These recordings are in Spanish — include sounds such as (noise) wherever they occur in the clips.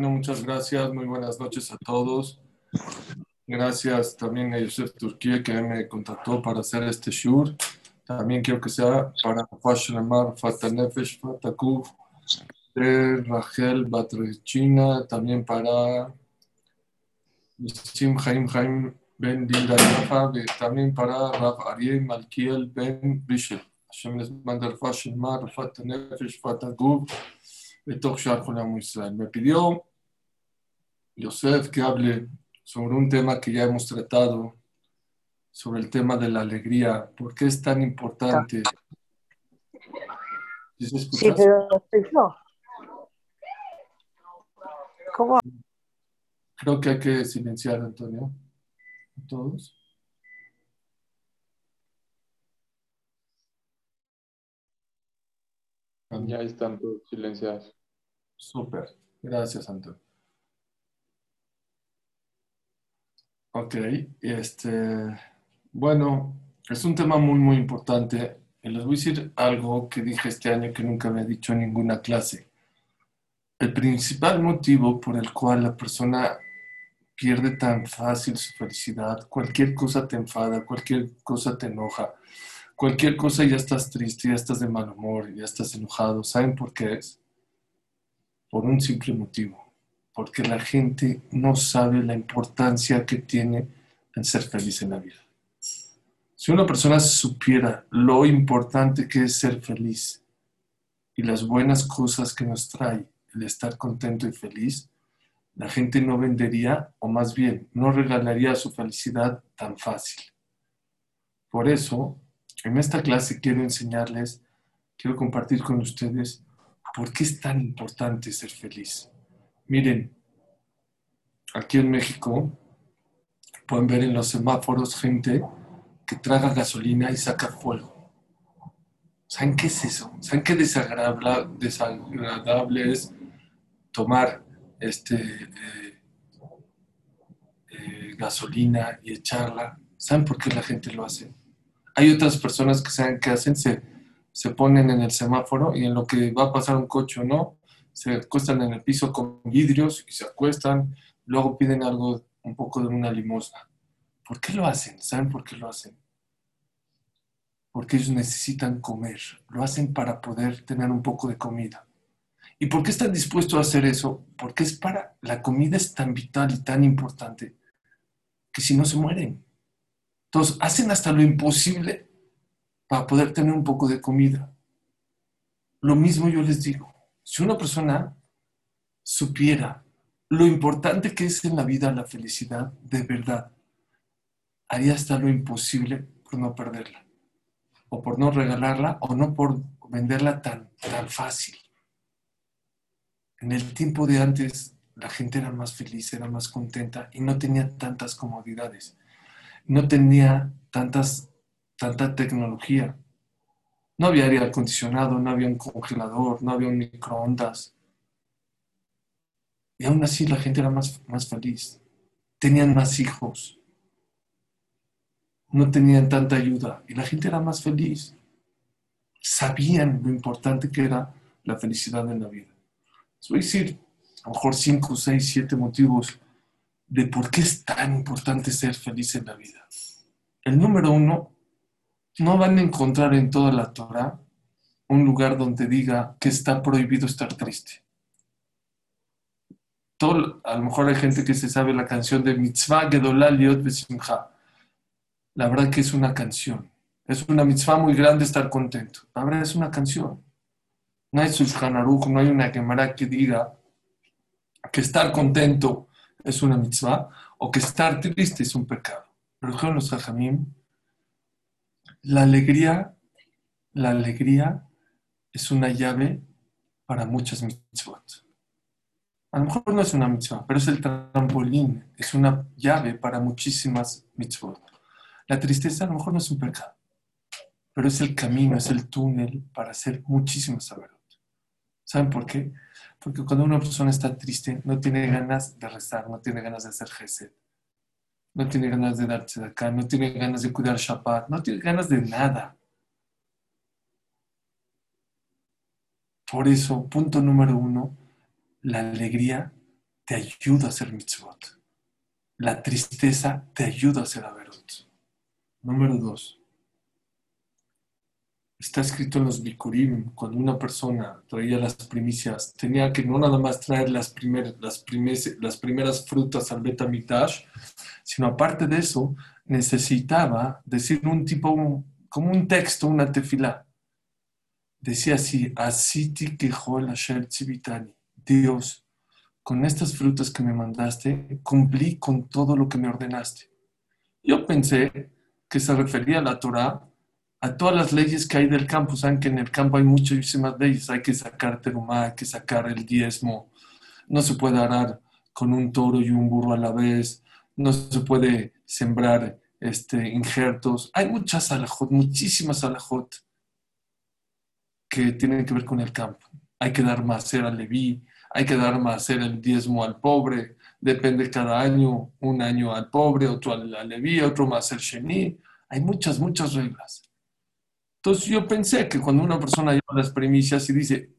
muchas gracias. Muy buenas noches a todos. Gracias también a Yosef Turquía que me contactó para hacer este shur. También quiero que sea para Fashlamar, Fatanefesh, Fatakuf, de Rachel Batrechina, también para Sim Jaim Jaim Ben Dinda también para Rav Ariel Malkiel Ben Bishel. Hashem les manda Fashlamar, Fatanefesh, Fatakuf. Me pidió Yosef que hable sobre un tema que ya hemos tratado, sobre el tema de la alegría. ¿Por qué es tan importante? ¿Sí, pero no. ¿Cómo? Creo que hay que silenciar, Antonio. todos. Ya están todos silenciados. Súper. Gracias, Antonio. Ok, este, bueno, es un tema muy, muy importante. Les voy a decir algo que dije este año que nunca he dicho en ninguna clase. El principal motivo por el cual la persona pierde tan fácil su felicidad, cualquier cosa te enfada, cualquier cosa te enoja, cualquier cosa ya estás triste, ya estás de mal humor, ya estás enojado. ¿Saben por qué es? Por un simple motivo. Porque la gente no sabe la importancia que tiene en ser feliz en la vida. Si una persona supiera lo importante que es ser feliz y las buenas cosas que nos trae el estar contento y feliz, la gente no vendería, o más bien, no regalaría su felicidad tan fácil. Por eso, en esta clase quiero enseñarles, quiero compartir con ustedes por qué es tan importante ser feliz. Miren, aquí en México pueden ver en los semáforos gente que traga gasolina y saca fuego. ¿Saben qué es eso? ¿Saben qué desagradable, desagradable es tomar este, eh, eh, gasolina y echarla? ¿Saben por qué la gente lo hace? Hay otras personas que saben qué hacen, se, se ponen en el semáforo y en lo que va a pasar un coche o no, se acuestan en el piso con vidrios y se acuestan, luego piden algo, un poco de una limosna. ¿Por qué lo hacen? ¿Saben por qué lo hacen? Porque ellos necesitan comer, lo hacen para poder tener un poco de comida. ¿Y por qué están dispuestos a hacer eso? Porque es para, la comida es tan vital y tan importante que si no se mueren. Entonces, hacen hasta lo imposible para poder tener un poco de comida. Lo mismo yo les digo, si una persona supiera lo importante que es en la vida la felicidad, de verdad, haría hasta lo imposible por no perderla, o por no regalarla, o no por venderla tan, tan fácil. En el tiempo de antes, la gente era más feliz, era más contenta y no tenía tantas comodidades no tenía tantas, tanta tecnología. No había aire acondicionado, no había un congelador, no había un microondas. Y aún así la gente era más, más feliz. Tenían más hijos. No tenían tanta ayuda. Y la gente era más feliz. Sabían lo importante que era la felicidad en la vida. Les voy a decir a lo mejor cinco, seis, siete motivos de por qué es tan importante ser feliz en la vida. El número uno, no van a encontrar en toda la Torah un lugar donde diga que está prohibido estar triste. Todo, a lo mejor hay gente que se sabe la canción de Mitzvah Gedolá Liot Besimcha. La verdad que es una canción. Es una mitzvah muy grande estar contento. La verdad es una canción. No hay no hay una Gemara que diga que estar contento es una mitzvah o que estar triste es un pecado. Pero dijeron los jajamim, la alegría, la alegría es una llave para muchas mitzvot. A lo mejor no es una mitzvah, pero es el trampolín, es una llave para muchísimas mitzvot. La tristeza a lo mejor no es un pecado, pero es el camino, es el túnel para hacer muchísimas saberot. ¿Saben por qué? Porque cuando una persona está triste, no tiene ganas de rezar, no tiene ganas de hacer gesed, no tiene ganas de darse de acá, no tiene ganas de cuidar Shabbat, no tiene ganas de nada. Por eso, punto número uno, la alegría te ayuda a hacer mitzvot. La tristeza te ayuda a hacer averot. Número dos. Está escrito en los Bikurim, cuando una persona traía las primicias, tenía que no nada más traer las, primer, las, primeras frutas al Betamitash, sino aparte de eso, necesitaba decir un tipo, como un texto, una tefila. Decía así, Asiti Kehol Asher Tzivitani. Dios, con estas frutas que me mandaste, cumplí con todo lo que me ordenaste. Yo pensé que se refería a la Torah, a todas las leyes que hay del campo. Saben que en el campo hay muchísimas leyes. Hay que sacar terumá, hay que sacar el diezmo. No se puede arar con un toro y un burro a la vez. No se puede sembrar este, injertos. Hay muchas alajot, muchísimas alajot que tienen que ver con el campo. Hay que dar más al Leví, hay que dar más el diezmo al pobre, depende cada año, un año al pobre, otro al, Leví, otro más el Sheni. Hay muchas, muchas reglas. Entonces yo pensé que cuando una persona lleva las primicias y dice,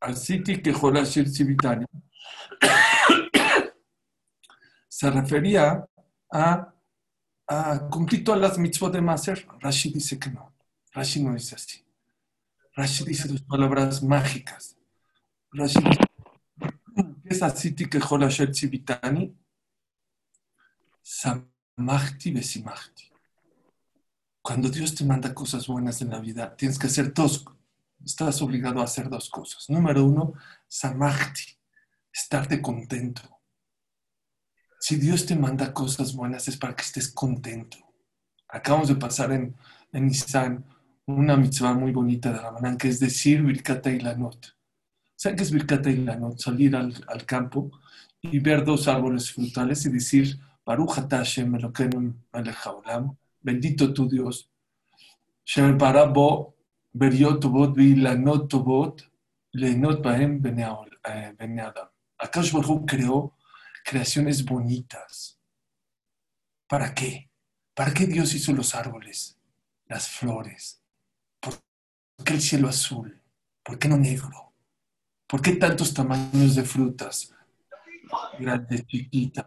así que Jolashir Civitani, (coughs) se refería a, a, cumplir todas las mitzvot de Maser. Rashi dice que no. Rashi no dice así. Rashi dice dos palabras mágicas. Rashi es así que Jolasher Tzivitani, Samachti Besimachti. Cuando Dios te manda cosas buenas en la vida, tienes que hacer dos, estás obligado a hacer dos cosas. Número uno, Samachti, estarte contento. Si Dios te manda cosas buenas es para que estés contento. Acabamos de pasar en, en Nisan una mitzvah muy bonita de Ramanán, que es decir Birkata y Lanot. ¿Saben qué es Birkata y Lanot? Salir al, al, campo y ver dos árboles frutales y decir, Baruch Hashem Elokeinu melech bendito tu Dios, Shem Parabo, Beriot Tobot, Lanot Tobot. Akash Baruch creó creaciones bonitas. ¿Para qué? ¿Para qué Dios hizo los árboles, las flores? ¿Por qué el cielo azul? ¿Por qué no negro? ¿Por qué tantos tamaños de frutas? Grandes, chiquitas.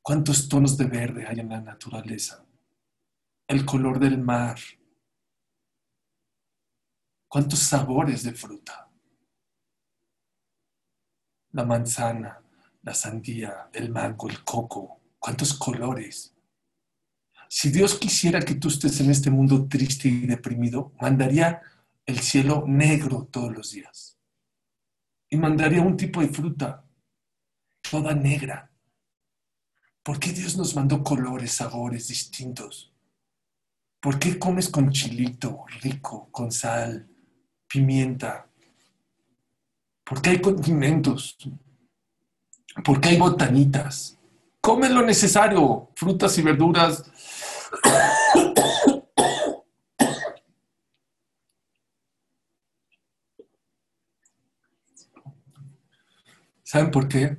¿Cuántos tonos de verde hay en la naturaleza? El color del mar. ¿Cuántos sabores de fruta? La manzana, la sandía, el mango, el coco. ¿Cuántos colores? Si Dios quisiera que tú estés en este mundo triste y deprimido, mandaría el cielo negro todos los días. Y mandaría un tipo de fruta, toda negra. ¿Por qué Dios nos mandó colores, sabores distintos? ¿Por qué comes con chilito rico, con sal, pimienta? ¿Por qué hay condimentos? ¿Por qué hay botanitas? Come lo necesario, frutas y verduras. (coughs) ¿Saben por qué?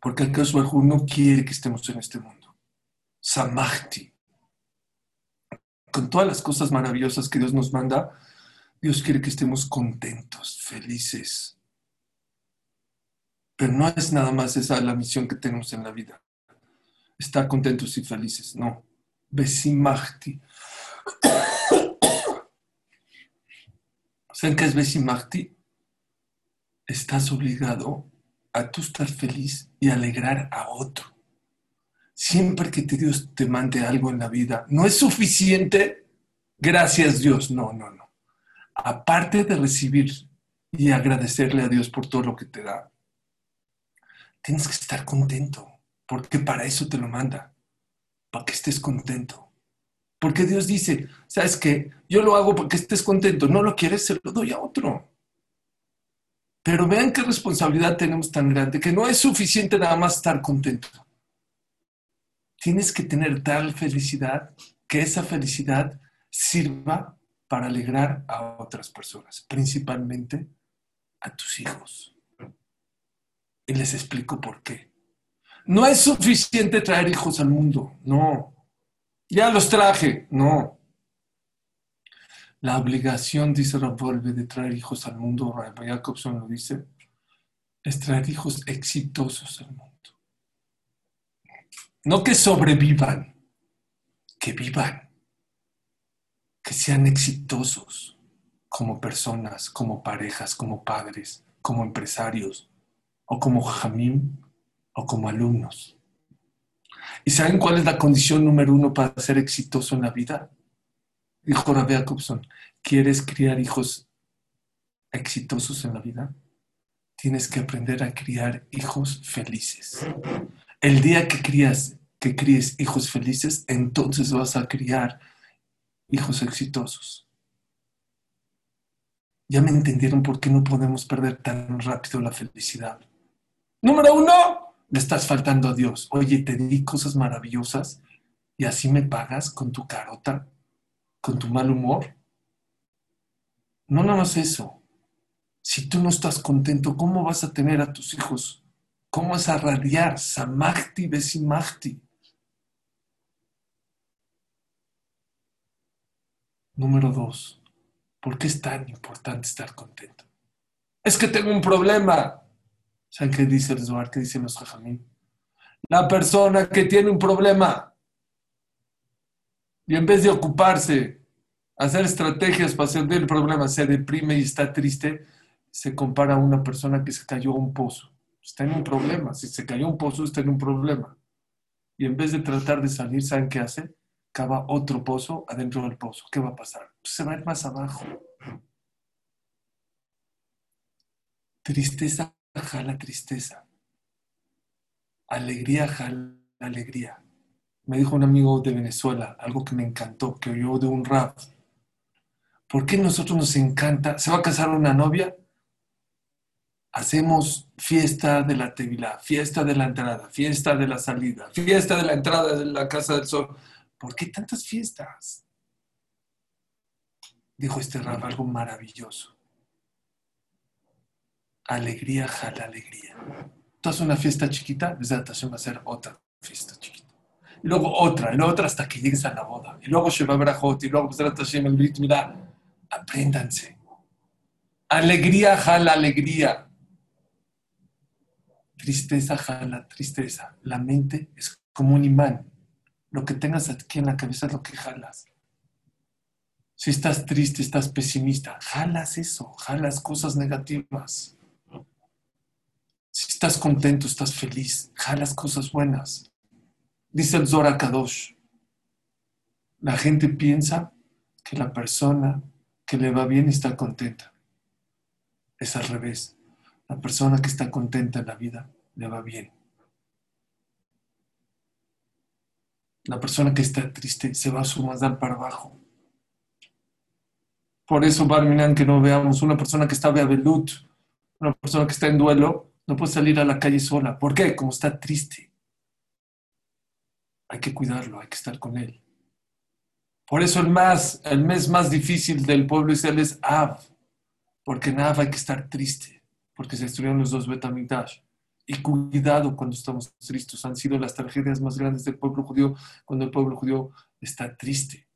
Porque el Bajú no quiere que estemos en este mundo. Samahti. Con todas las cosas maravillosas que Dios nos manda, Dios quiere que estemos contentos, felices. Pero no es nada más esa la misión que tenemos en la vida. Estar contentos y felices, no. Besimahti. ¿Saben qué es Besimahti? estás obligado a tú estar feliz y alegrar a otro. Siempre que Dios te mande algo en la vida, no es suficiente, gracias Dios, no, no, no. Aparte de recibir y agradecerle a Dios por todo lo que te da, tienes que estar contento, porque para eso te lo manda, para que estés contento. Porque Dios dice, ¿sabes qué? Yo lo hago porque estés contento, no lo quieres, se lo doy a otro. Pero vean qué responsabilidad tenemos tan grande, que no es suficiente nada más estar contento. Tienes que tener tal felicidad que esa felicidad sirva para alegrar a otras personas, principalmente a tus hijos. Y les explico por qué. No es suficiente traer hijos al mundo, no. Ya los traje, no. La obligación, dice Ravolve, de traer hijos al mundo, Rabbi Jacobson lo dice, es traer hijos exitosos al mundo. No que sobrevivan, que vivan, que sean exitosos como personas, como parejas, como padres, como empresarios, o como jamín, o como alumnos. ¿Y saben cuál es la condición número uno para ser exitoso en la vida? Dijo Rabbi Jacobson, ¿quieres criar hijos exitosos en la vida? Tienes que aprender a criar hijos felices. El día que crías, que críes hijos felices, entonces vas a criar hijos exitosos. Ya me entendieron por qué no podemos perder tan rápido la felicidad. Número uno, le estás faltando a Dios. Oye, te di cosas maravillosas y así me pagas con tu carota, con tu mal humor. No nada más eso. Si tú no estás contento, ¿cómo vas a tener a tus hijos? ¿Cómo a radiar? Samachti besimachti. Número dos, ¿por qué es tan importante estar contento? Es que tengo un problema. ¿Saben qué dice el Zohar? ¿Qué dicen los jajamín? La persona que tiene un problema y en vez de ocuparse, hacer estrategias para salir del problema, se deprime y está triste, se compara a una persona que se cayó a un pozo. Está en un problema. Si se cayó un pozo, está en un problema. Y en vez de tratar de salir, ¿saben qué hace? Cava otro pozo adentro del pozo. ¿Qué va a pasar? Pues se va a ir más abajo. Tristeza jala tristeza. Alegría jala alegría. Me dijo un amigo de Venezuela algo que me encantó, que oyó de un rap. ¿Por qué a nosotros nos encanta? ¿Se va a casar una novia? Hacemos fiesta de la tevilá, fiesta de la entrada, fiesta de la salida, fiesta de la entrada de la casa del sol. ¿Por qué tantas fiestas? Dijo este rap algo maravilloso alegría jala alegría. Tú haces una fiesta chiquita, desde va a ser otra fiesta chiquita. Y luego otra, y luego otra hasta que llegues a la boda. Y luego Sheba Brajot, y luego Besrat Hashem el Brit, mira, apréndanse. Alegría jala alegría. Tristeza jala tristeza. La mente es como un imán. Lo que tengas aquí en la cabeza es lo que jalas. Si estás triste, estás pesimista, jalas eso, jalas cosas negativas. Si estás contento, estás feliz, jalas cosas buenas. Dice el Zora Kadosh, la gente piensa que la persona que le va bien está contenta. Es al revés. La persona que está contenta en la vida le va bien. La persona que está triste se va a su mazal para abajo. Por eso, Barminan, que no veamos una persona que está beabelut, una persona que está en duelo, no puede salir a la calle sola. ¿Por qué? Como está triste. Hay que cuidarlo, hay que estar con él. Por eso el, más, el mes más difícil del pueblo israelí es Av. Porque en Av hay que estar triste. Porque se destruyeron los dos Betamigdash. Y cuidado cuando estamos tristes. Han sido las tragedias más grandes del pueblo judío cuando el pueblo judío está triste.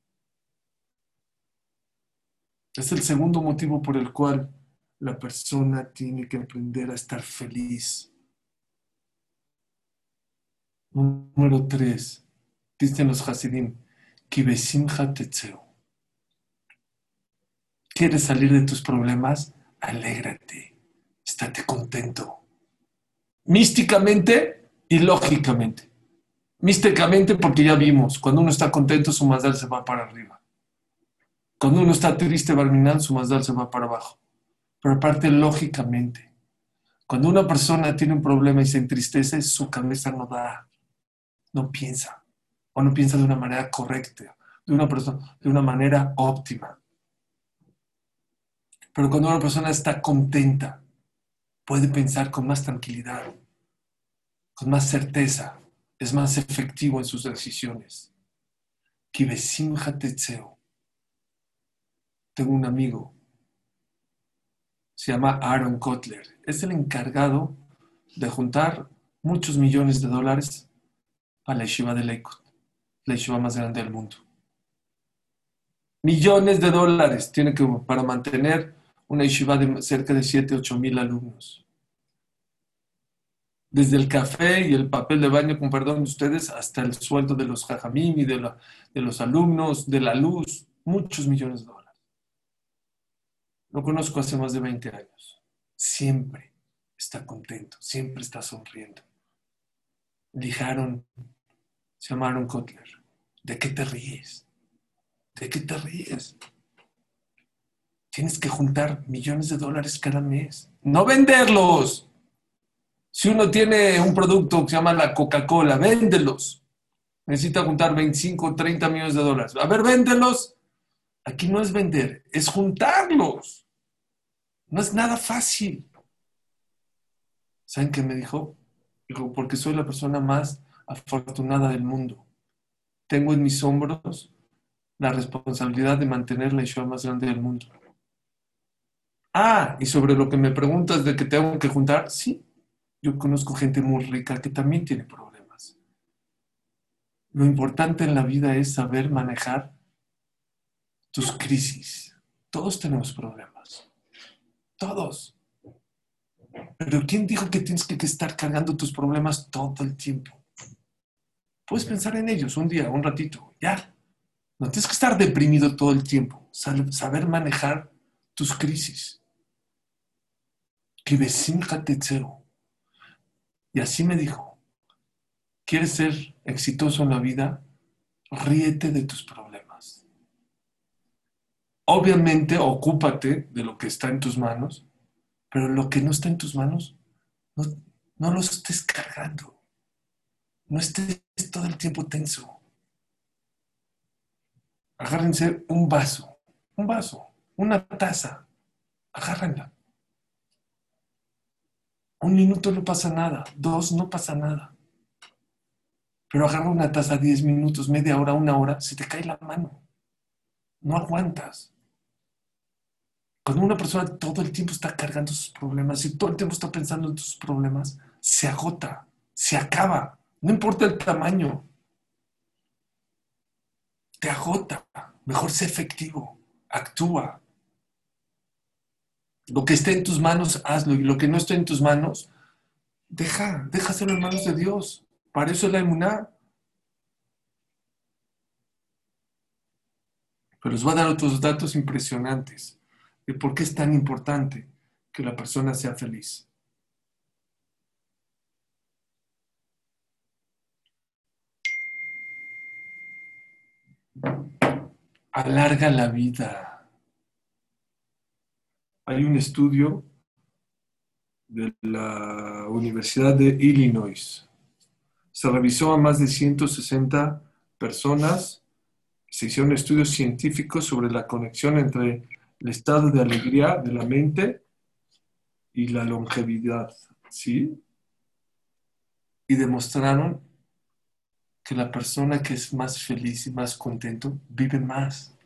Es el segundo motivo por el cual la persona tiene que aprender a estar feliz. Número tres, dicen los Hasidim. ¿Quieres salir de tus problemas? Alégrate, estate contento. Místicamente y lógicamente. Místicamente porque ya vimos, cuando uno está contento su mazdal se va para arriba. Cuando uno está triste, Barminan, su mazdal se va para abajo pero aparte lógicamente. Cuando una persona tiene un problema y se entristece, su cabeza no da, no piensa, o no piensa de una manera correcta, de una, persona, de una manera óptima. Pero cuando una persona está contenta, puede pensar con más tranquilidad, con más certeza, es más efectivo en sus decisiones. Tengo un amigo se llama Aaron Kotler. Es el encargado de juntar muchos millones de dólares para la yeshiva de Lakewood, la yeshiva más grande del mundo. Millones de dólares tiene que para mantener una yeshiva de cerca de 7, 8 mil alumnos. Desde el café y el papel de baño, con perdón de ustedes, hasta el sueldo de los jajamim y de, la, de los alumnos, de la luz, muchos millones de dólares. Lo conozco hace más de 20 años. Siempre está contento, siempre está sonriendo. Dijeron, se llamaron Kotler, ¿de qué te ríes? ¿De qué te ríes? Tienes que juntar millones de dólares cada mes. No venderlos. Si uno tiene un producto que se llama la Coca-Cola, véndelos. Necesita juntar 25 o 30 millones de dólares. A ver, véndelos. Aquí no es vender, es juntarlos. No es nada fácil. ¿Saben qué me dijo? Dijo, porque soy la persona más afortunada del mundo. Tengo en mis hombros la responsabilidad de mantener la Yeshua más grande del mundo. Ah, y sobre lo que me preguntas de que tengo que juntar, sí, yo conozco gente muy rica que también tiene problemas. Lo importante en la vida es saber manejar tus crisis. Todos tenemos problemas. Todos. Pero ¿quién dijo que tienes que estar cargando tus problemas todo el tiempo? Puedes pensar en ellos un día, un ratito, ya. No tienes que estar deprimido todo el tiempo. Saber manejar tus crisis. Y así me dijo, ¿quieres ser exitoso en la vida? Ríete de tus problemas. Obviamente, ocúpate de lo que está en tus manos, pero lo que no está en tus manos, no, no lo estés cargando. No estés todo el tiempo tenso. Agárrense un vaso, un vaso, una taza. Agárrenla. Un minuto no pasa nada, dos no pasa nada. Pero agarra una taza diez minutos, media hora, una hora, se te cae la mano. No aguantas. Cuando una persona todo el tiempo está cargando sus problemas y todo el tiempo está pensando en sus problemas, se agota, se acaba. No importa el tamaño. Te agota. Mejor sé efectivo. Actúa. Lo que esté en tus manos, hazlo. Y lo que no esté en tus manos, deja, déjaselo en manos de Dios. Para eso es la inmunidad. Pero les voy a dar otros datos impresionantes de por qué es tan importante que la persona sea feliz. Alarga la vida. Hay un estudio de la Universidad de Illinois. Se revisó a más de 160 personas, se hicieron estudios científicos sobre la conexión entre el estado de alegría de la mente y la longevidad, ¿sí? Y demostraron que la persona que es más feliz y más contento vive más.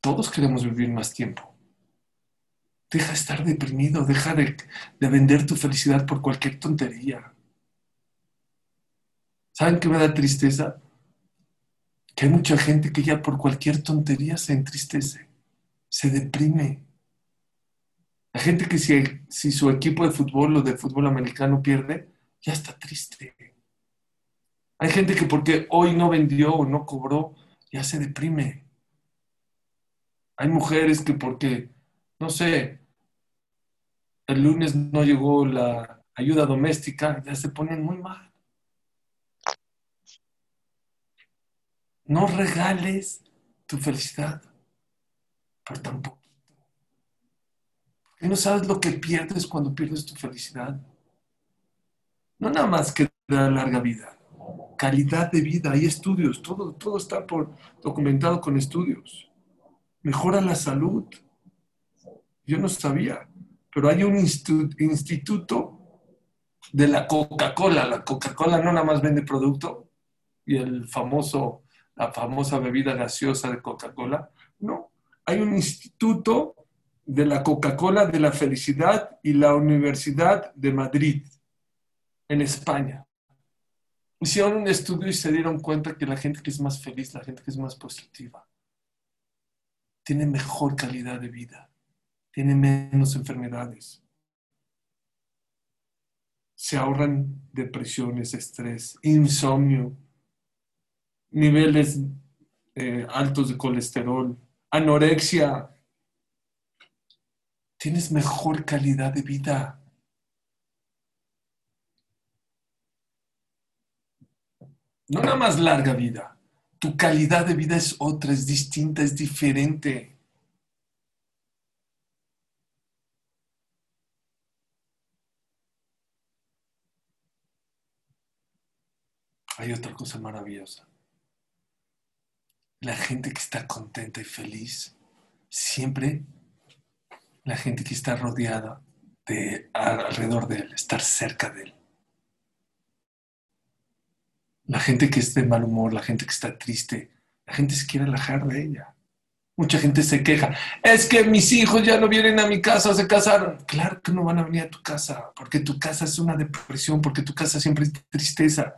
Todos queremos vivir más tiempo. Deja de estar deprimido, deja de, vender tu felicidad por cualquier tontería. ¿Saben qué me da tristeza? Que hay mucha gente que ya por cualquier tontería se entristece, se deprime. La gente que si, si su equipo de fútbol o de fútbol americano pierde, ya está triste. Hay gente que porque hoy no vendió o no cobró, ya se deprime. Hay mujeres que porque, no sé, el lunes no llegó la ayuda doméstica, ya se ponen muy mal. No regales tu felicidad por tampoco. Y no sabes lo que pierdes cuando pierdes tu felicidad. No nada más que da larga vida, calidad de vida, hay estudios, todo, todo está por, documentado con estudios mejora la salud. Yo no sabía, pero hay un instituto de la Coca-Cola. La Coca-Cola no nada más vende producto y el famoso, la famosa bebida gaseosa de Coca-Cola. No, hay un instituto de la Coca-Cola de la felicidad y la Universidad de Madrid, en España. Hicieron un estudio y se dieron cuenta que la gente que es más feliz, la gente que es más positiva, tiene mejor calidad de vida, tiene menos enfermedades. se ahorran depresiones, estrés, insomnio, niveles eh, altos de colesterol, anorexia. Tienes mejor calidad de vida. No nada más larga vida. Tu calidad de vida es otra, es distinta, es diferente. Hay otra cosa maravillosa. La gente que está contenta y feliz, siempre la gente que está rodeada de alrededor de él, estar cerca de él. La gente que es de mal humor, la gente que está triste, la gente se quiere alejar de ella. Mucha gente se queja. Es que mis hijos ya no vienen a mi casa, se casaron. Claro que no van a venir a tu casa, porque tu casa es una depresión, porque tu casa siempre es tristeza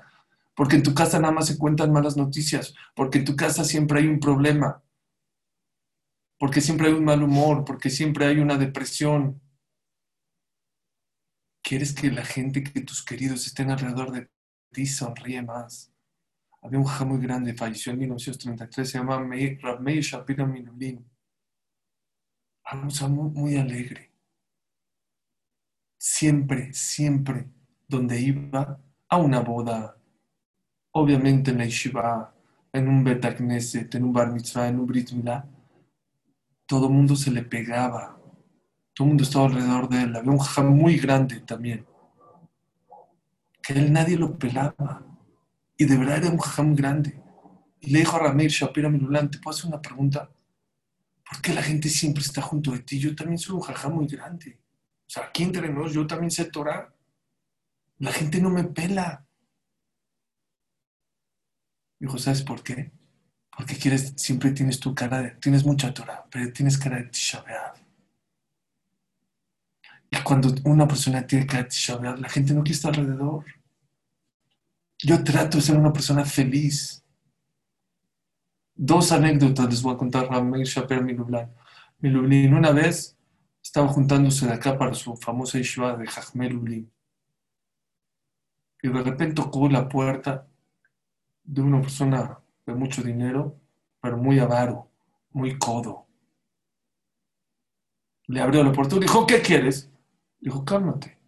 porque en tu casa nada más se cuentan malas noticias, porque en tu casa siempre hay un problema, porque siempre hay un mal humor, porque siempre hay una depresión. ¿Quieres que la gente, que tus queridos estén alrededor de ti sonríe más? Había un ja muy grande, falleció en 1933, se llama Rabmei Shapira Minulin. Un muy alegre. Siempre, siempre, donde iba a una boda, obviamente en la yeshiva, en un betagneset, en un bar mitzvah, en un brit milá, todo el mundo se le pegaba, todo el mundo estaba alrededor de él, había un jajam muy grande también, que él nadie lo pelaba, y de verdad era un jajam grande. Y le dijo a Ramir Shapira Milulan, ¿te puedo hacer una pregunta? ¿Por qué la gente siempre está junto de ti? Yo también soy un jajam muy grande. O sea, aquí entre nosotros, yo también sé Torah. La gente no me pela. Dijo, ¿sabes por qué? Porque quieres, siempre tienes tu cara de, tienes mucha Torah, pero tienes cara de Tisha Y cuando una persona tiene de Tisha la gente no quiere estar alrededor. Yo trato de ser una persona feliz. Dos anécdotas les voy a contar a Meir Shaper Milublin. Milublin una vez estaba juntándose de acá para su famosa yeshiva de Jajmel Lublin. Y de repente tocó la puerta de una persona de mucho dinero, pero muy avaro, muy codo. Le abrió la puerta y dijo, ¿qué quieres? Dijo, cálmate.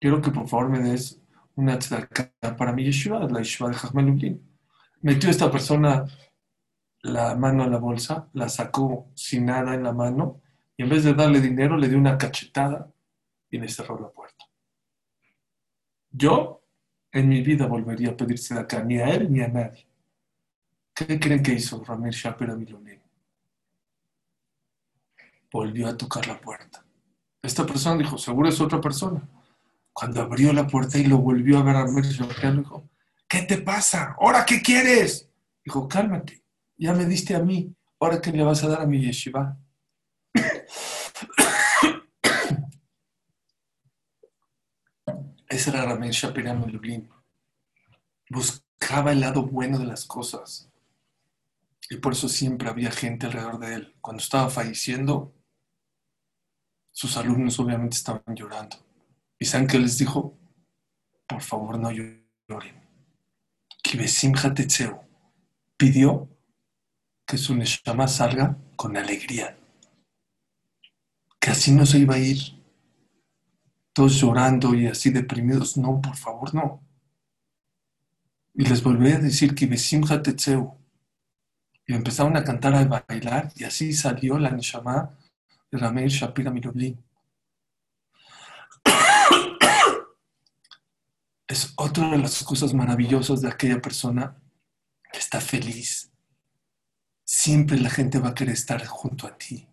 Quiero que por favor me des una tzedakah para mi yeshiva, la yeshiva de Jajmel Metió esta persona la mano en la bolsa, la sacó sin nada en la mano y en vez de darle dinero le dio una cachetada y le cerró la puerta. Yo en mi vida volvería a pedirse de acá, ni a él ni a nadie. ¿Qué creen que hizo Ramir Shapira Milonen? Volvió a tocar la puerta. Esta persona dijo, seguro es otra persona. Cuando abrió la puerta y lo volvió a ver a Shapira, dijo, ¿qué te pasa? ¿Ahora qué quieres? Dijo, cálmate, ya me diste a mí, ¿ahora qué le vas a dar a mi yeshiva? (coughs) Ese era Ramén Shapirán Lublin. Buscaba el lado bueno de las cosas. Y por eso siempre había gente alrededor de él. Cuando estaba falleciendo, sus alumnos obviamente estaban llorando. ¿Y saben les dijo? Por favor, no lloren. Kibesimha Tetzeu pidió que su Neshama salga con alegría. Que así no se iba a ir todos llorando y así deprimidos. No, por favor, no. Y les volví a decir que Besimha. Y empezaron a cantar, a bailar, y así salió la Neshama de Rameir Shapira Miroblin. Es otra de las cosas maravillosas de aquella persona que está feliz. Siempre la gente va a querer estar junto a ti.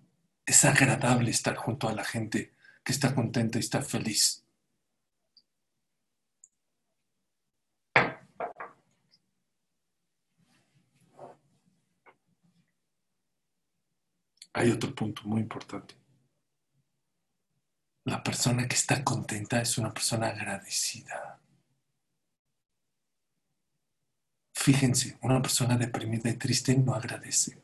Es agradable estar junto a la gente que está contenta y está feliz. Hay otro punto muy importante. La persona que está contenta es una persona agradecida. Fíjense, una persona deprimida y triste no agradece.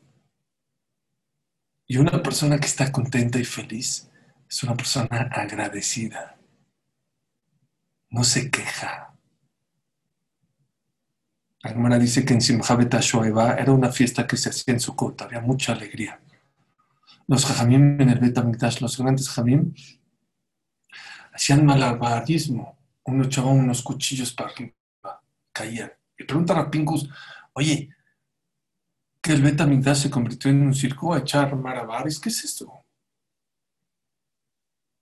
Y una persona que está contenta y feliz es una persona agradecida. no se queja. La hermana dice que en Simchabet era una fiesta que se hacía en Sukkot, había mucha alegría. Los Jajamim en el Bet los grandes Jajamim, hacían malabarismo. Uno echaba unos cuchillos para arriba, caían. Y preguntan a Pingus, oye, que el Bet se convirtió en un circo a echar malabares, ¿qué es esto?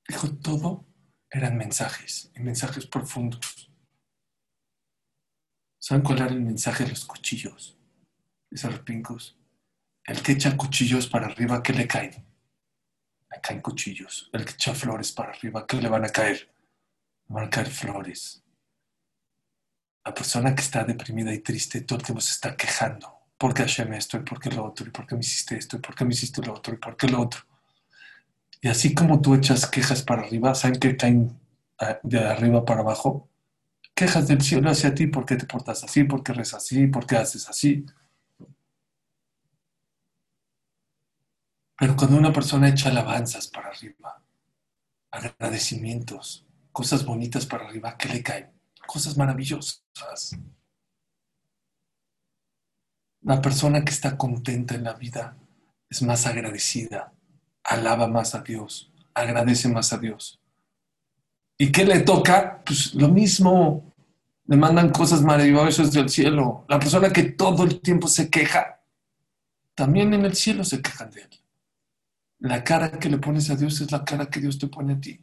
Dijo, todo eran mensajes, y mensajes profundos. ¿Saben cuál era el mensaje de los cuchillos? Dice Pingus. El que echa cuchillos para arriba, ¿qué le caen? Le caen cuchillos. El que echa flores para arriba, ¿qué le van a caer? Le van a caer flores. La persona que está deprimida y triste todo el tiempo se está quejando. ¿Por qué Hashem esto? ¿Y por qué lo otro? ¿Y por qué me hiciste esto? ¿Y por qué me hiciste lo otro? ¿Y por qué lo otro? Y así como tú echas quejas para arriba, ¿saben que caen ah, de arriba para abajo? Quejas del cielo hacia ti, ¿por qué te portas así? ¿Por qué rezas así? ¿Por qué haces así? Pero cuando una persona echa alabanzas para arriba, agradecimientos, cosas bonitas para arriba, ¿qué le caen? Cosas maravillosas. La persona que está contenta en la vida es más agradecida, alaba más a Dios, agradece más a Dios. ¿Y qué le toca? Pues lo mismo. Le mandan cosas maravillosas del cielo. La persona que todo el tiempo se queja, también en el cielo se quejan de él. La cara que le pones a Dios es la cara que Dios te pone a ti.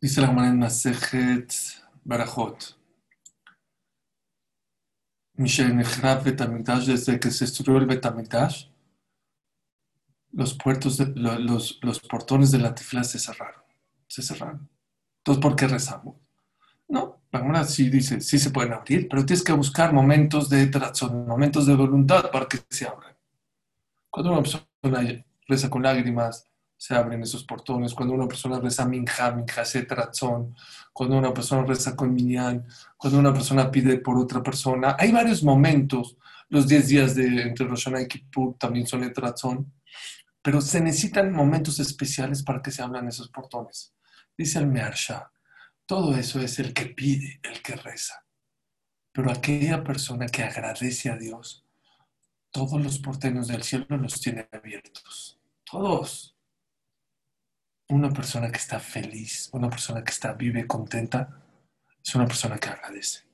Dice la hermana en Masejet Barajot. Michel Betamigdash, desde que se destruyó el Betamigdash, los, puertos los, los portones de la tifla se cerraron. Se cerraron. Entonces, ¿por qué rezamos? No, la sí dice, sí se pueden abrir, pero tienes que buscar momentos de trazón, momentos de voluntad para que se abran. Cuando una persona reza con lágrimas, se abren esos portones. Cuando una persona reza minja, minja se trazón. Cuando una persona reza con minyan, cuando una persona pide por otra persona. Hay varios momentos. Los 10 días de entre Rosh y Kippur también son el trazón. Pero se necesitan momentos especiales para que se abran esos portones. Dice el Mearsha, todo eso es el que pide, el que reza. Pero aquella persona que agradece a Dios, todos los portenos del cielo los tiene abiertos. Todos. Una persona que está feliz, una persona que está vive contenta, es una persona que agradece.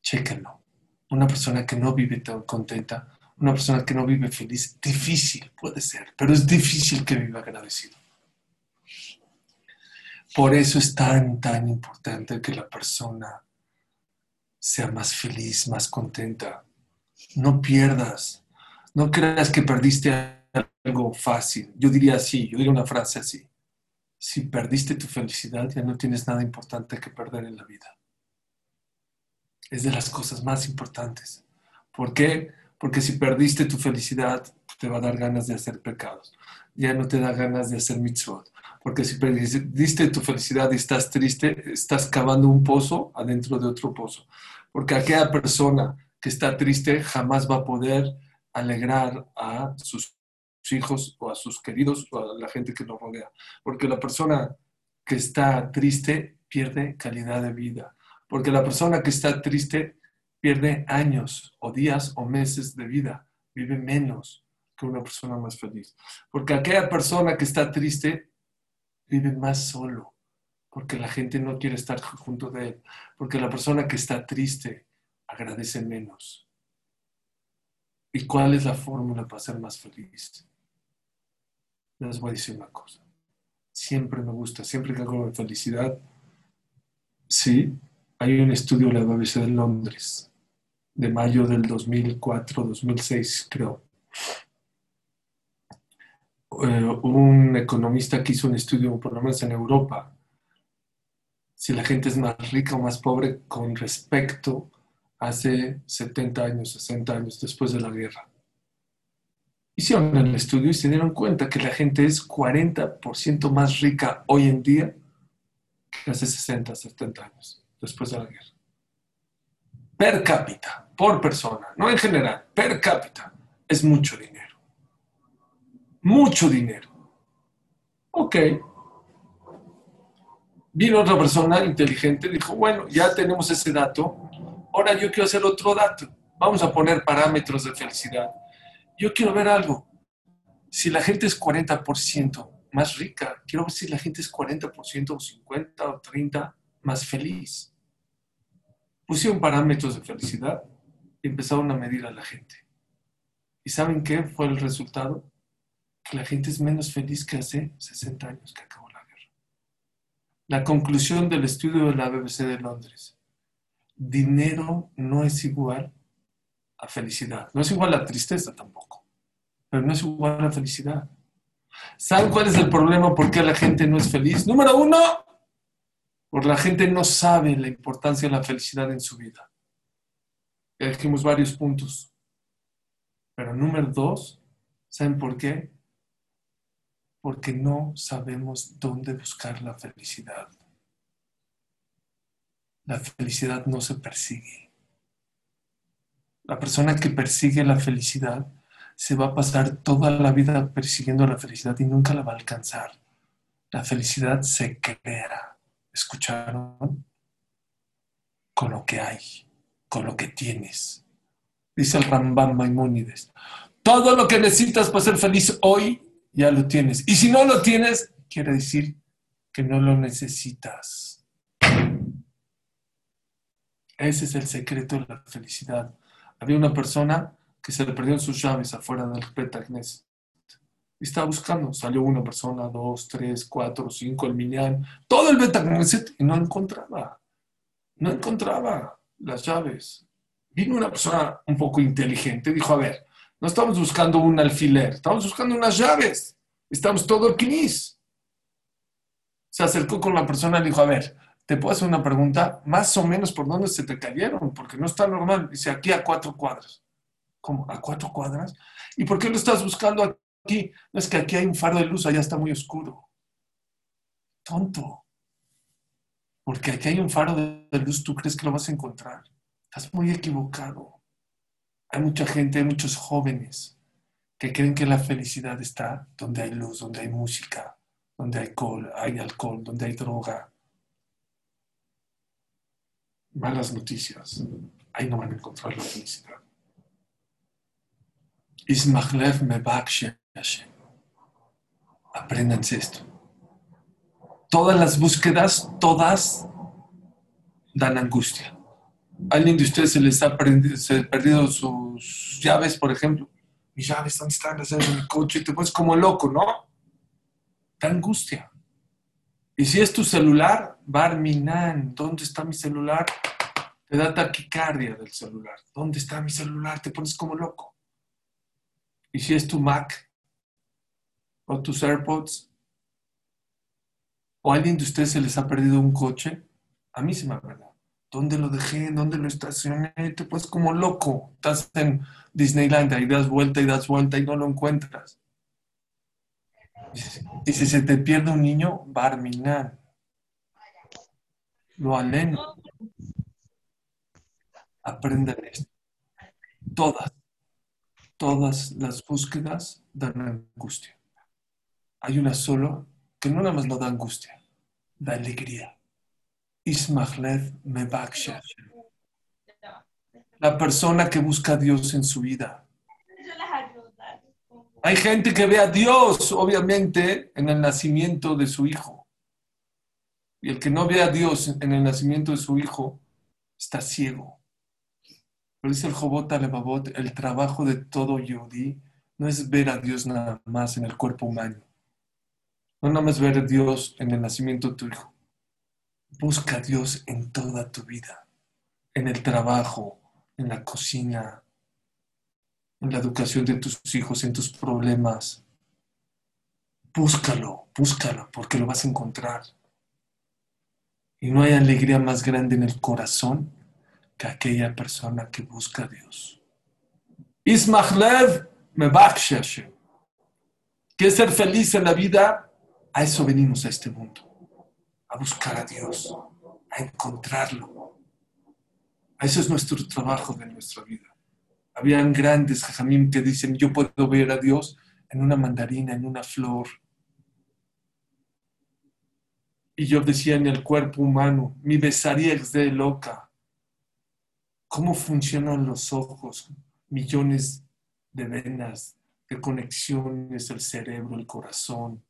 Chéquenlo. Una persona que no vive tan contenta, una persona que no vive feliz, difícil puede ser, pero es difícil que viva agradecido. Por eso es tan, tan importante que la persona sea más feliz, más contenta. No pierdas. No creas que perdiste algo fácil. Yo diría así, yo diría una frase así. Si perdiste tu felicidad, ya no tienes nada importante que perder en la vida. Es de las cosas más importantes. ¿Por qué? Porque si perdiste tu felicidad, te va a dar ganas de hacer pecados. Ya no te da ganas de hacer mitzvot porque si perdiste tu felicidad y estás triste, estás cavando un pozo adentro de otro pozo. Porque aquella persona que está triste jamás va a poder alegrar a sus hijos o a sus queridos o a la gente que lo rodea. Porque la persona que está triste pierde calidad de vida. Porque la persona que está triste pierde años o días o meses de vida. Vive menos que una persona más feliz. Porque aquella persona que está triste vive más solo, porque la gente no quiere estar junto de él, porque la persona que está triste agradece menos. ¿Y cuál es la fórmula para ser más feliz? Les voy a decir una cosa. Siempre me gusta, siempre que hago felicidad, sí, hay un estudio de la BBC de Londres, de mayo del 2004, 2006, creo, un economista que hizo un estudio, por lo menos en Europa, si la gente es más rica o más pobre con respecto hace 70 años, 60 años después de la guerra. Hicieron el estudio y se dieron cuenta que la gente es 40% más rica hoy en día que hace 60, 70 años después de la guerra. Per cápita, por persona, no en general, per cápita. es mucho dinero. Mucho dinero. Ok. Vino otra persona inteligente, dijo, bueno, ya tenemos ese dato, ahora yo quiero hacer otro dato. Vamos a poner parámetros de felicidad. Yo quiero ver algo. Si la gente es 40% más rica, quiero ver si la gente es 40% o 50 o 30 más feliz. Pusieron parámetros de felicidad y empezaron a medir a la gente. ¿Y saben qué fue el resultado? Que la gente es menos feliz que hace 60 años que acabó la guerra. La conclusión del estudio de la BBC de Londres. Dinero no es igual a felicidad. No es igual a tristeza tampoco, pero no es igual a felicidad. ¿Saben cuál es el problema? ¿Por qué la gente no es feliz? Número uno, porque la gente no sabe la importancia de la felicidad en su vida. Ya dijimos varios puntos. Pero número dos, ¿saben por qué? Porque no sabemos dónde buscar la felicidad. La felicidad no se persigue. La persona que persigue la felicidad se va a pasar toda la vida persiguiendo la felicidad y nunca la va a alcanzar. La felicidad se crea. ¿Escucharon? Con lo que hay, con lo que tienes. Dice el Rambam Maimónides. Todo lo que necesitas para ser feliz hoy ya lo tienes. Y si no lo tienes, quiere decir que no lo necesitas. Ese es el secreto de la felicidad. Había una persona que se le perdieron sus llaves afuera del Betagnes. Y estaba buscando. Salió una persona, dos, tres, cuatro, cinco, el Minyan, todo el Betagneset y no encontraba. No encontraba las llaves. Vino una persona un poco inteligente, dijo, a ver, no estamos buscando un alfiler, estamos buscando unas llaves. Estamos todo el. Se acercó con la persona y dijo, a ver, te puedo hacer una pregunta, más o menos por dónde se te cayeron, porque no está normal. Dice, aquí a cuatro cuadras. ¿Cómo? ¿A cuatro cuadras? ¿Y por qué lo estás buscando aquí? No es que aquí hay un faro de luz, allá está muy oscuro. Tonto. Porque aquí hay un faro de luz, tú crees que lo vas a encontrar. Estás muy equivocado. Hay mucha gente, hay muchos jóvenes que creen que la felicidad está donde hay luz, donde hay música, donde hay alcohol, donde hay droga. Malas noticias. Ahí no van a encontrar la felicidad. Ismachlev Mebak Apréndanse esto. Todas las búsquedas, todas dan angustia. ¿Alguien de ustedes se les ha perdido, sus llaves, por ejemplo? Mis llaves, ¿dónde están? Las llaves mi coche. Te pones como loco, ¿no? Da angustia. Y si es tu celular, Barminan, ¿dónde está mi celular? Te da taquicardia del celular. ¿Dónde está mi celular? Te pones como loco. Y si es tu Mac o tus AirPods, o alguien de ustedes se les ha perdido un coche, a mí se me ha perdido. ¿Dónde lo dejé? ¿Dónde lo estacioné? Te pones como loco. Estás en Disneyland y das vuelta y das vuelta y no lo encuentras. Y si se te pierde un niño, Barminan. Lo aleno. Aprendan esto. Todas, todas las búsquedas dan angustia. Hay una solo que no nada más no da angustia, da alegría. Ismachlev Mebaksha. La persona que busca a Dios en su vida. Hay gente que ve a Dios, obviamente, en el nacimiento de su hijo. Y el que no ve a Dios en el nacimiento de su hijo está ciego. Pero dice el Jobot Alebabot, el trabajo de todo Yodí no es ver a Dios nada más en el cuerpo humano. No nada más ver a Dios en el nacimiento de tu hijo. Busca a Dios en toda tu vida, en el trabajo, en la cocina, en la educación de tus hijos, en tus problemas. Búscalo, búscalo, porque lo vas a encontrar. Y no hay alegría más grande en el corazón que aquella persona que busca a Dios. Ismachlev Mebakshash. ¿Qué ser feliz en la vida? A eso venimos a este mundo. A buscar a Dios, a encontrarlo. Eso es nuestro trabajo de nuestra vida. Habían grandes jajamim que dicen, yo puedo ver a Dios en una mandarina, en una flor. Y yo decía en el cuerpo humano, mi besaría es de loca. ¿Cómo funcionan los ojos? Millones de venas, de conexiones, el cerebro, el corazón.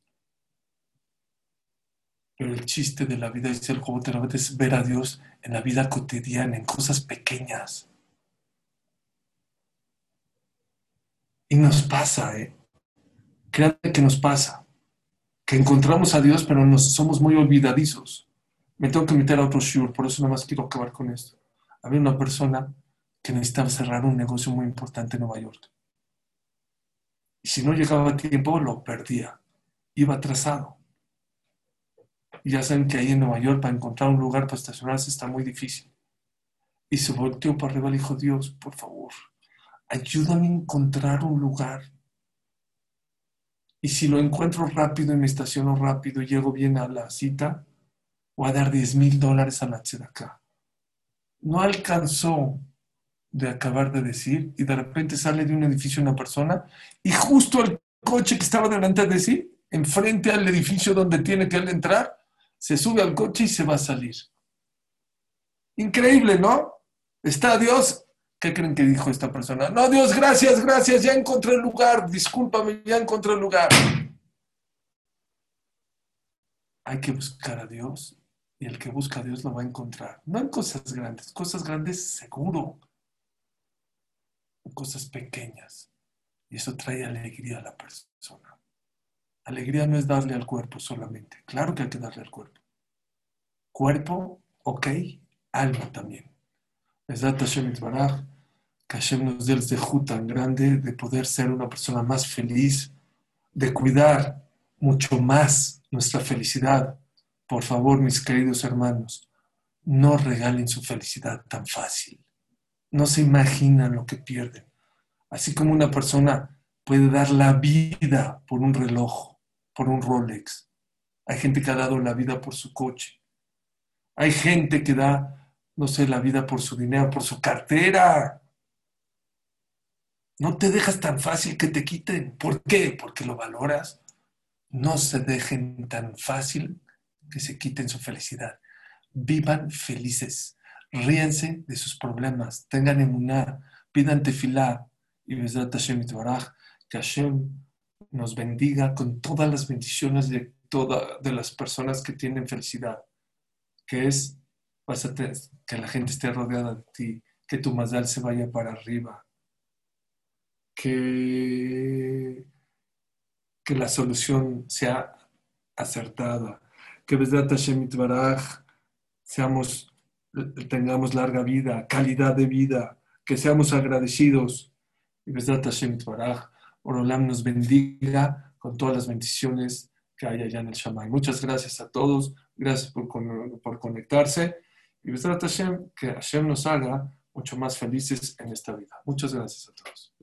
Pero el chiste de la vida, dice el Jobot es ver a Dios en la vida cotidiana, en cosas pequeñas. Y nos pasa, ¿eh? Créanme que nos pasa. Que encontramos a Dios, pero nos somos muy olvidadizos. Me tengo que meter a otro shur, por eso nada más quiero acabar con esto. Había una persona que necesitaba cerrar un negocio muy importante en Nueva York. Y si no llegaba a tiempo, lo perdía. Iba atrasado. Y ya saben que ahí en Nueva York para encontrar un lugar para estacionarse está muy difícil. Y se volteó para arriba y dijo, Dios, por favor, ayúdame a encontrar un lugar. Y si lo encuentro rápido y me estaciono rápido llego bien a la cita, voy a dar 10 mil dólares a la acá. No alcanzó de acabar de decir y de repente sale de un edificio una persona y justo el coche que estaba delante de sí, enfrente al edificio donde tiene que él entrar, se sube al coche y se va a salir. Increíble, ¿no? Está Dios. ¿Qué creen que dijo esta persona? No, Dios, gracias, gracias, ya encontré el lugar, discúlpame, ya encontré el lugar. Hay que buscar a Dios y el que busca a Dios lo va a encontrar. No en cosas grandes, cosas grandes seguro, cosas pequeñas. Y eso trae alegría a la persona. Alegría no es darle al cuerpo solamente. Claro que hay que darle al cuerpo. Cuerpo, ok, alma también. Es Hashem que Hashem nos dé el dejú tan grande de poder ser una persona más feliz, de cuidar mucho más nuestra felicidad. Por favor, mis queridos hermanos, no regalen su felicidad tan fácil. No se imaginan lo que pierden. Así como una persona puede dar la vida por un reloj, por un Rolex. Hay gente que ha dado la vida por su coche. Hay gente que da, no sé, la vida por su dinero, por su cartera. No te dejas tan fácil que te quiten. ¿Por qué? Porque lo valoras. No se dejen tan fácil que se quiten su felicidad. Vivan felices. Ríense de sus problemas. Tengan emuná. Pidan tefilá. Y Hashem que Hashem nos bendiga con todas las bendiciones de, toda, de las personas que tienen felicidad, que es que la gente esté rodeada de ti, que tu mazal se vaya para arriba, que, que la solución sea acertada, que Besdat Hashem seamos, tengamos larga vida, calidad de vida, que seamos agradecidos. Y Besdat Hashem Baraj Orolam nos bendiga con todas las bendiciones que hay allá en el Shamay. Muchas gracias a todos, gracias por, por conectarse y Hashem, que Hashem nos haga mucho más felices en esta vida. Muchas gracias a todos.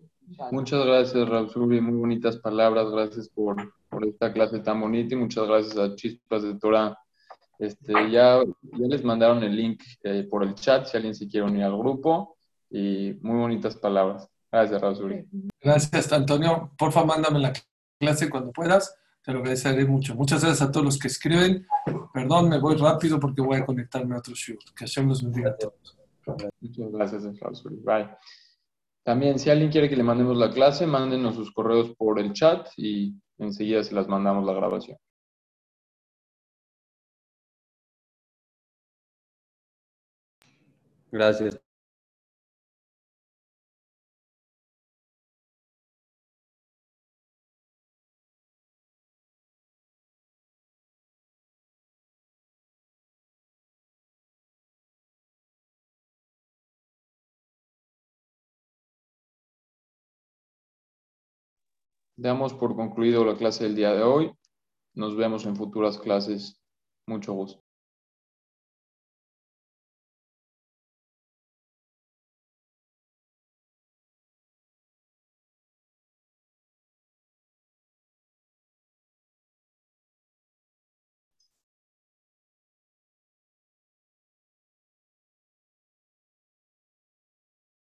Muchas gracias, Rabsubi, muy bonitas palabras, gracias por, por, esta clase tan bonita y muchas gracias a Chispas de Torah. Este, ya, ya les mandaron el link eh, por el chat si alguien se quiere unir al grupo y muy bonitas palabras. Gracias, Raúl. Gracias, Antonio. Porfa, mándame la clase cuando puedas. Te lo agradeceré mucho. Muchas gracias a todos los que escriben. Perdón, me voy rápido porque voy a conectarme a otro shoot. Que Hashem los bendiga a todos. Muchas gracias, Raúl. Bye. También, si alguien quiere que le mandemos la clase, mándenos sus correos por el chat y enseguida se las mandamos la grabación. Gracias. Damos por concluido la clase del día de hoy. Nos vemos en futuras clases. Mucho gusto.